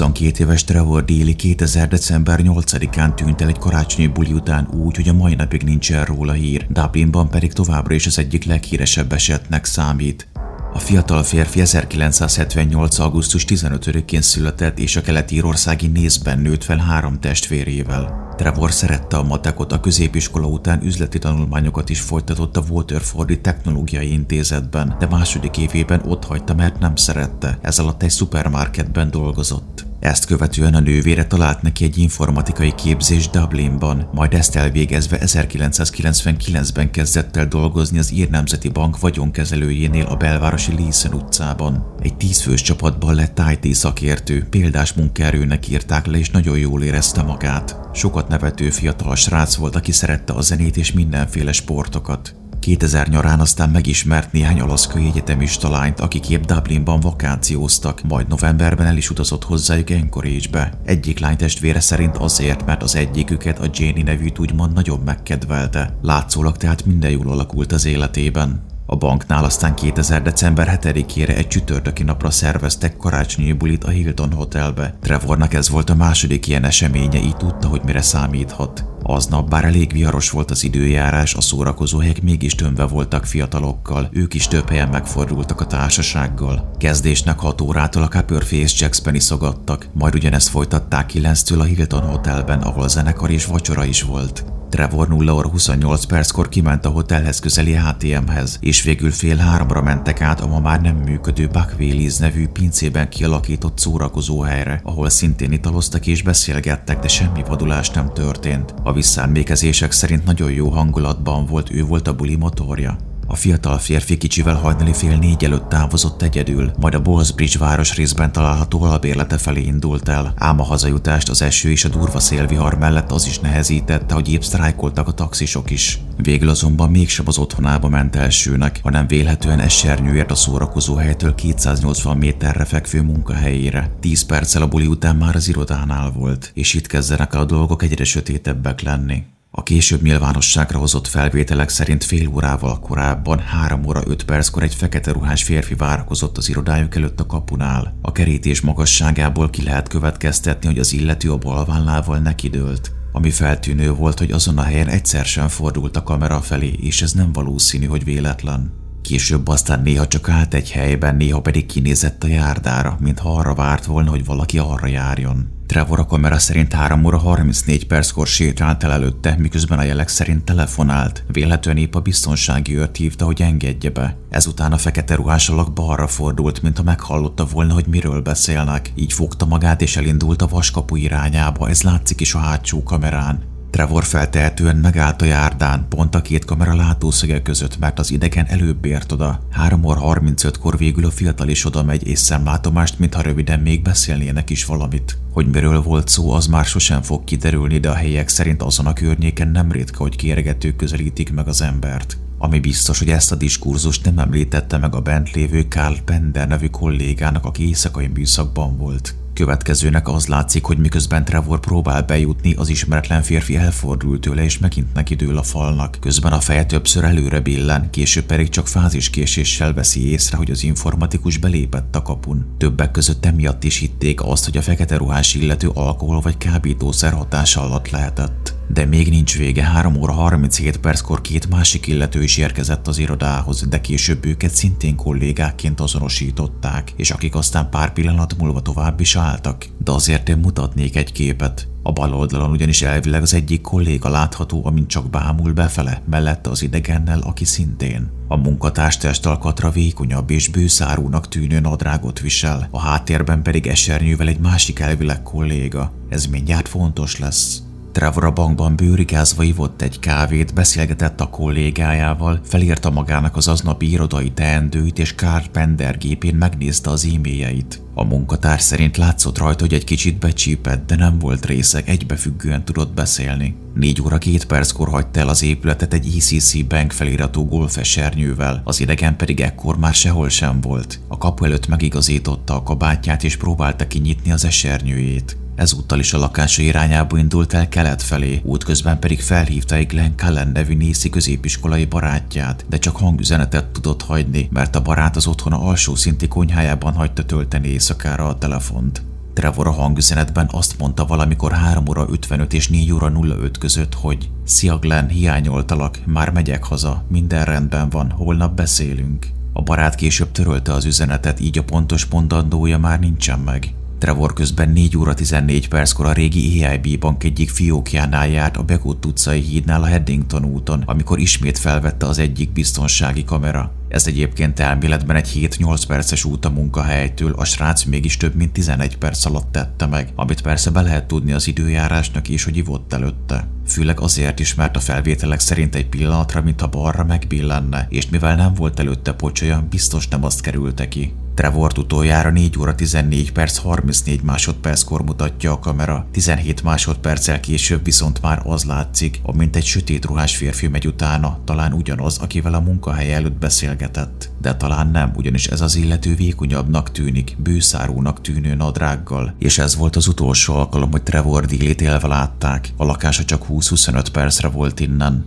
22 éves Trevor Daly 2000. december 8-án tűnt el egy karácsonyi buli után úgy, hogy a mai napig nincsen róla hír, Dublinban pedig továbbra is az egyik leghíresebb esetnek számít. A fiatal férfi 1978. augusztus 15-én született és a keleti-írországi Nézben nőtt fel három testvérével. Trevor szerette a matekot, a középiskola után üzleti tanulmányokat is folytatott a Waterfordi Technológiai Intézetben, de második évében ott hagyta, mert nem szerette. Ez alatt egy szupermarketben dolgozott. Ezt követően a nővére talált neki egy informatikai képzés Dublinban, majd ezt elvégezve 1999-ben kezdett el dolgozni az Ír Nemzeti Bank vagyonkezelőjénél a belvárosi Leeson utcában. Egy tízfős csapatban lett IT szakértő, példás munkaerőnek írták le és nagyon jól érezte magát. Sokat nevető fiatal srác volt, aki szerette a zenét és mindenféle sportokat. 2000 nyarán aztán megismert néhány alaszkai egyetemista lányt, akik épp Dublinban vakációztak, majd novemberben el is utazott hozzájuk Anchorage-be. Egyik lány testvére szerint azért, mert az egyiküket a Janie nevűt úgymond nagyon megkedvelte. Látszólag tehát minden jól alakult az életében. A banknál aztán 2000. december 7-ére egy csütörtöki napra szerveztek karácsonyi bulit a Hilton Hotelbe. Trevornak ez volt a második ilyen eseménye, így tudta, hogy mire számíthat. Aznap bár elég viharos volt az időjárás, a szórakozóhelyek mégis tömve voltak fiatalokkal, ők is több helyen megfordultak a társasággal. Kezdésnek 6 órától a Copperface Jacksben iszogattak, majd ugyanezt folytatták 9-től a Hilton Hotelben, ahol zenekar és vacsora is volt. Trevor 0 óra 28 perckor kiment a hotelhez közeli ATM-hez, és végül fél háromra mentek át a ma már nem működő Buckwheelies nevű pincében kialakított szórakozó helyre, ahol szintén italoztak és beszélgettek, de semmi vadulás nem történt. A visszaemlékezések szerint nagyon jó hangulatban volt, ő volt a buli motorja. A fiatal férfi kicsivel hajnali fél négy előtt távozott egyedül, majd a Ballsbridge város részben található albérlete felé indult el, ám a hazajutást az eső és a durva szélvihar mellett az is nehezítette, hogy épp sztrájkoltak a taxisok is. Végül azonban mégsem az otthonába ment elsőnek, hanem vélhetően esernyőért a szórakozó helytől 280 méterre fekvő munkahelyére. 10 perccel a buli után már az irodánál volt, és itt kezdenek a dolgok egyre sötétebbek lenni. A később nyilvánosságra hozott felvételek szerint fél órával korábban, 3 óra 5 perckor egy fekete ruhás férfi várakozott az irodájuk előtt a kapunál. A kerítés magasságából ki lehet következtetni, hogy az illető a balvállával nekidőlt. Ami feltűnő volt, hogy azon a helyen egyszer sem fordult a kamera felé, és ez nem valószínű, hogy véletlen. Később aztán néha csak állt egy helyben, néha pedig kinézett a járdára, mintha arra várt volna, hogy valaki arra járjon. Trevor a kamera szerint 3 óra 34 perckor sétált el előtte, miközben a jelek szerint telefonált. Vélhetően épp a biztonsági őrt hívta, hogy engedje be. Ezután a fekete ruhás alak balra fordult, mintha meghallotta volna, hogy miről beszélnek. Így fogta magát és elindult a vaskapu irányába, ez látszik is a hátsó kamerán. Trevor feltehetően megállt a járdán, pont a két kamera látószöge között, mert az idegen előbb ért oda. 3 óra 35-kor végül a fiatal is oda megy, és szemlátomást, mintha röviden még beszélnének is valamit. Hogy miről volt szó, az már sosem fog kiderülni, de a helyek szerint azon a környéken nem ritka, hogy kérgetők közelítik meg az embert. Ami biztos, hogy ezt a diskurzust nem említette meg a bent lévő Karl Pender nevű kollégának, aki éjszakai műszakban volt. Következőnek az látszik, hogy miközben Trevor próbál bejutni, az ismeretlen férfi elfordul tőle és megint neki dől a falnak. Közben a feje többször előre billen, később pedig csak fáziskéséssel veszi észre, hogy az informatikus belépett a kapun. Többek között emiatt is hitték azt, hogy a fekete ruhás illető alkohol vagy kábítószer hatása alatt lehetett. De még nincs vége, 3 óra 37 perckor két másik illető is érkezett az irodához, de később őket szintén kollégákként azonosították, és akik aztán pár pillanat múlva tovább is álltak. De azért én mutatnék egy képet. A bal oldalon ugyanis elvileg az egyik kolléga látható, amint csak bámul befele, mellette az idegennel, aki szintén. A munkatárs testalkatra vékonyabb és bőszárúnak tűnő nadrágot visel, a háttérben pedig esernyővel egy másik elvileg kolléga. Ez mindjárt fontos lesz. Trevor a bankban bőrigázva ivott egy kávét, beszélgetett a kollégájával, felírta magának az aznapi irodai teendőit, és Carl Pender gépén megnézte az e-mailjeit. A munkatárs szerint látszott rajta, hogy egy kicsit becsípett, de nem volt részeg, egybefüggően tudott beszélni. Négy óra két perckor hagyta el az épületet egy ECC Bank feliratú golfesernyővel, az idegen pedig ekkor már sehol sem volt. A kapu előtt megigazította a kabátját és próbálta kinyitni az esernyőjét. Ezúttal is a lakása irányába indult el kelet felé, útközben pedig felhívta egy Glenn Cullen nevű nészi középiskolai barátját, de csak hangüzenetet tudott hagyni, mert a barát az otthona alsó szinti konyhájában hagyta tölteni éjszakára a telefont. Trevor a hangüzenetben azt mondta valamikor 3 óra 55 és 4 óra 05 között, hogy Szia Glenn, hiányoltalak, már megyek haza, minden rendben van, holnap beszélünk. A barát később törölte az üzenetet, így a pontos mondandója már nincsen meg. Trevor közben 4 óra 14 perckor a régi EIB bank egyik fiókjánál járt a Begut utcai hídnál a Headington úton, amikor ismét felvette az egyik biztonsági kamera. Ez egyébként elméletben egy 7-8 perces út a munkahelytől, a srác mégis több mint 11 perc alatt tette meg, amit persze be lehet tudni az időjárásnak is, hogy ivott előtte. Főleg azért is, mert a felvételek szerint egy pillanatra, mintha balra megbillenne, és mivel nem volt előtte pocsolya, biztos nem azt kerülte ki. Trevor utoljára 4 óra 14 perc 34 másodperckor mutatja a kamera, 17 másodperccel később viszont már az látszik, amint egy sötét ruhás férfi megy utána, talán ugyanaz, akivel a munkahely előtt beszélgetett. De talán nem, ugyanis ez az illető vékonyabbnak tűnik, bőszárónak tűnő nadrággal, és ez volt az utolsó alkalom, hogy Trevor Dillit élve látták. A lakása csak 20-25 percre volt innen.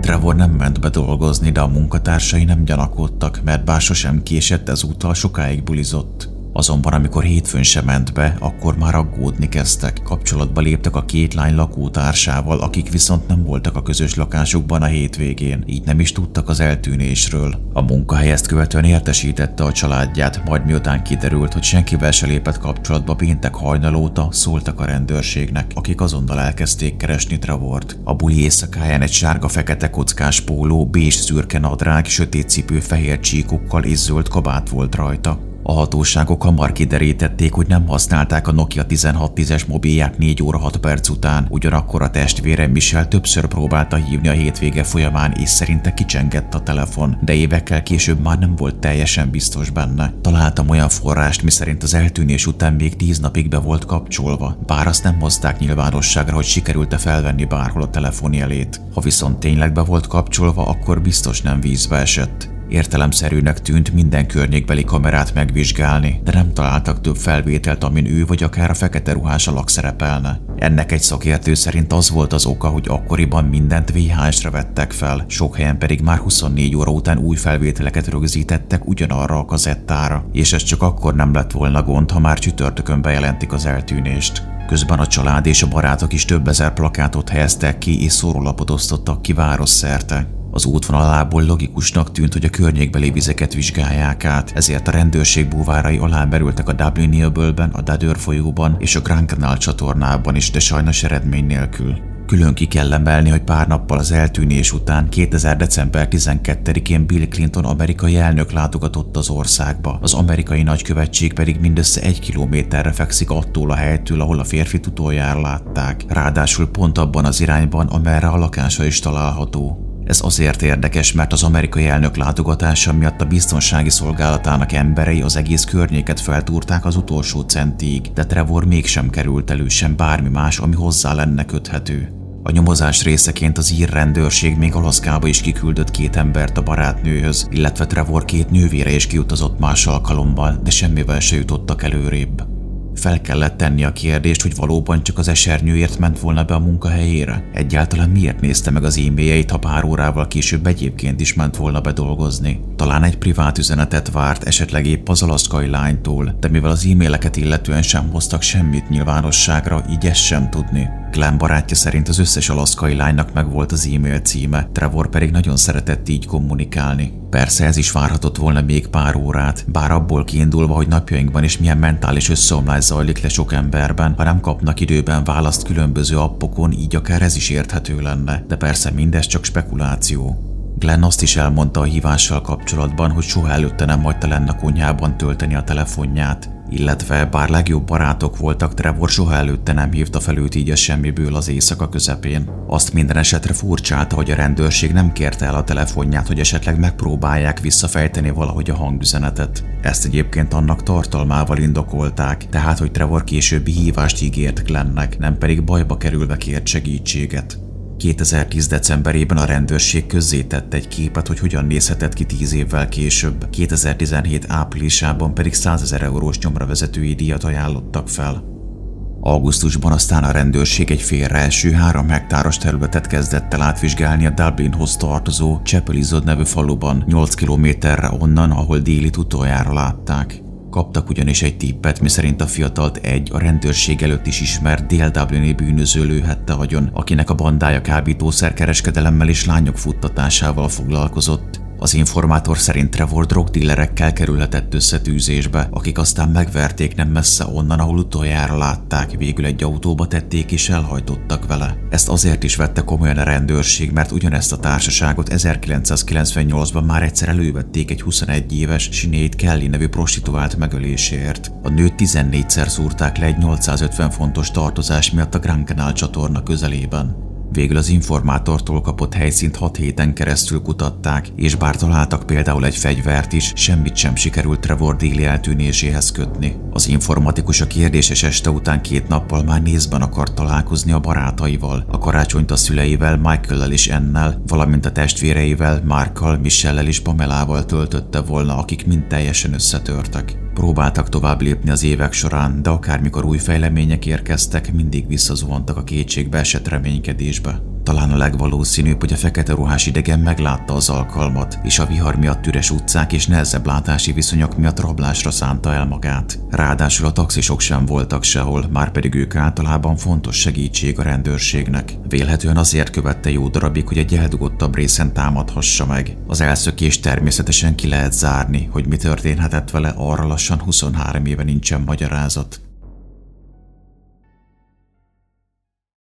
Trevor nem ment be dolgozni, de a munkatársai nem gyanakodtak, mert bár sosem késett ezúttal sokáig bulizott. Azonban amikor hétfőn sem ment be, akkor már aggódni kezdtek. Kapcsolatba léptek a két lány lakótársával, akik viszont nem voltak a közös lakásukban a hétvégén, így nem is tudtak az eltűnésről. A munkahely ezt követően értesítette a családját, majd miután kiderült, hogy senkivel se lépett kapcsolatba péntek hajnal óta, szóltak a rendőrségnek, akik azonnal elkezdték keresni Travort. A buli éjszakáján egy sárga-fekete kockás póló, bés szürke nadrág, sötét cipő fehér csíkokkal és zöld kabát volt rajta. A hatóságok hamar kiderítették, hogy nem használták a Nokia 1610-es mobilját 4 óra 6 perc után, ugyanakkor a testvére Michel többször próbálta hívni a hétvége folyamán, és szerinte kicsengett a telefon, de évekkel később már nem volt teljesen biztos benne. Találtam olyan forrást, miszerint az eltűnés után még 10 napig be volt kapcsolva, bár azt nem hozták nyilvánosságra, hogy sikerült-e felvenni bárhol a telefonjelét. Ha viszont tényleg be volt kapcsolva, akkor biztos nem vízbe esett. Értelemszerűnek tűnt minden környékbeli kamerát megvizsgálni, de nem találtak több felvételt, amin ő vagy akár a fekete ruhás alak szerepelne. Ennek egy szakértő szerint az volt az oka, hogy akkoriban mindent VHS-re vettek fel, sok helyen pedig már 24 óra után új felvételeket rögzítettek ugyanarra a kazettára, és ez csak akkor nem lett volna gond, ha már csütörtökön bejelentik az eltűnést. Közben a család és a barátok is több ezer plakátot helyeztek ki és szórólapot osztottak ki város szerte. Az útvonalából logikusnak tűnt, hogy a környékbeli vizeket vizsgálják át, ezért a rendőrség búvárai alá merültek a Dublini öbölben, a Dadör folyóban és a Grand Canal csatornában is, de sajnos eredmény nélkül. Külön ki kell emelni, hogy pár nappal az eltűnés után 2000. december 12-én Bill Clinton amerikai elnök látogatott az országba, az amerikai nagykövetség pedig mindössze egy kilométerre fekszik attól a helytől, ahol a férfit utoljára látták, ráadásul pont abban az irányban, amerre a lakása is található. Ez azért érdekes, mert az amerikai elnök látogatása miatt a biztonsági szolgálatának emberei az egész környéket feltúrták az utolsó centig, de Trevor mégsem került elő sem bármi más, ami hozzá lenne köthető. A nyomozás részeként az ír rendőrség még Alaszkába is kiküldött két embert a barátnőhöz, illetve Trevor két nővére is kiutazott más alkalommal, de semmivel se jutottak előrébb. Fel kellett tenni a kérdést, hogy valóban csak az esernyőért ment volna be a munkahelyére. Egyáltalán miért nézte meg az e-mailjeit, ha pár órával később egyébként is ment volna be dolgozni. Talán egy privát üzenetet várt, esetleg épp az alaszkai lánytól, de mivel az e-maileket illetően sem hoztak semmit nyilvánosságra, így ezt sem tudni. Glenn barátja szerint az összes alaszkai lánynak megvolt az e-mail címe, Trevor pedig nagyon szeretett így kommunikálni. Persze ez is várhatott volna még pár órát, bár abból kiindulva, hogy napjainkban is milyen mentális összeomlás zajlik le sok emberben, ha nem kapnak időben választ különböző appokon, így akár ez is érthető lenne, de persze mindez csak spekuláció. Glenn azt is elmondta a hívással kapcsolatban, hogy soha előtte nem hagyta lenne konyhában tölteni a telefonját, illetve bár legjobb barátok voltak, Trevor soha előtte nem hívta fel őt így a semmiből az éjszaka közepén. Azt minden esetre furcsálta, hogy a rendőrség nem kérte el a telefonját, hogy esetleg megpróbálják visszafejteni valahogy a hangüzenetet. Ezt egyébként annak tartalmával indokolták, tehát hogy Trevor későbbi hívást ígért Glennnek, nem pedig bajba kerülve kért segítséget. 2010. decemberében a rendőrség közzétette egy képet, hogy hogyan nézhetett ki 10 évvel később, 2017 áprilisában pedig 100 ezer eurós nyomra vezetői díjat ajánlottak fel. Augusztusban aztán a rendőrség egy félreeső három hektáros területet kezdett el átvizsgálni a Dublinhoz tartozó Chapelizod nevű faluban, 8 kilométerre onnan, ahol délit utoljára látták. Kaptak ugyanis egy tippet, miszerint a fiatalt egy a rendőrség előtt is ismert dél-dublini bűnöző lőhette agyon, akinek a bandája kábítószerkereskedelemmel és lányok futtatásával foglalkozott. Az informátor szerint Trevor drogdillerekkel kerülhetett összetűzésbe, akik aztán megverték nem messze onnan, ahol utoljára látták, végül egy autóba tették és elhajtottak vele. Ezt azért is vette komolyan a rendőrség, mert ugyanezt a társaságot 1998-ban már egyszer elővették egy 21 éves Sinead Kelly nevű prostituált megöléséért. A nőt 14-szer szúrták le egy 850 fontos tartozás miatt a Grand Canal csatorna közelében. Végül az informátortól kapott helyszínt hat héten keresztül kutatták, és bár találtak például egy fegyvert is, semmit sem sikerült Trevor Daly eltűnéséhez kötni. Az informatikus a kérdéses este után két nappal már nézben akart találkozni a barátaival, a karácsonyt a szüleivel, Michael-lel és Ennel, valamint a testvéreivel, Markkal, Michelle-lel és Pamelával töltötte volna, akik mind teljesen összetörtek. Próbáltak tovább lépni az évek során, de akármikor új fejlemények érkeztek, mindig visszazuhantak a kétségbe esett reménykedésbe. Talán a legvalószínűbb, hogy a fekete ruhás idegen meglátta az alkalmat, és a vihar miatt üres utcák és nehezebb látási viszonyok miatt rablásra szánta el magát. Ráadásul a taxisok sem voltak sehol, már pedig ők általában fontos segítség a rendőrségnek. Vélhetően azért követte jó darabig, hogy egy eldugottabb részen támadhassa meg. Az elszökés természetesen ki lehet zárni, hogy mi történhetett vele arra lassan 23 éve nincsen magyarázat.